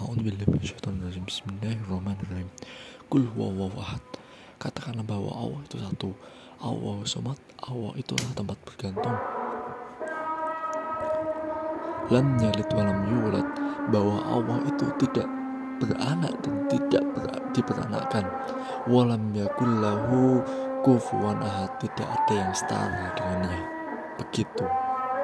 A'udzubillahiminasyaitonirrajim Bismillahirrahmanirrahim. Kul huwallahu ahad. Katakanlah bahwa Allah itu satu. Allah somat Allah itu adalah tempat bergantung. Lam yalid walam yulad. Bahwa Allah itu tidak beranak dan tidak ber diperanakkan. Walam yakullahu kufuwan ahad. Tidak ada yang setara dengannya. Begitu.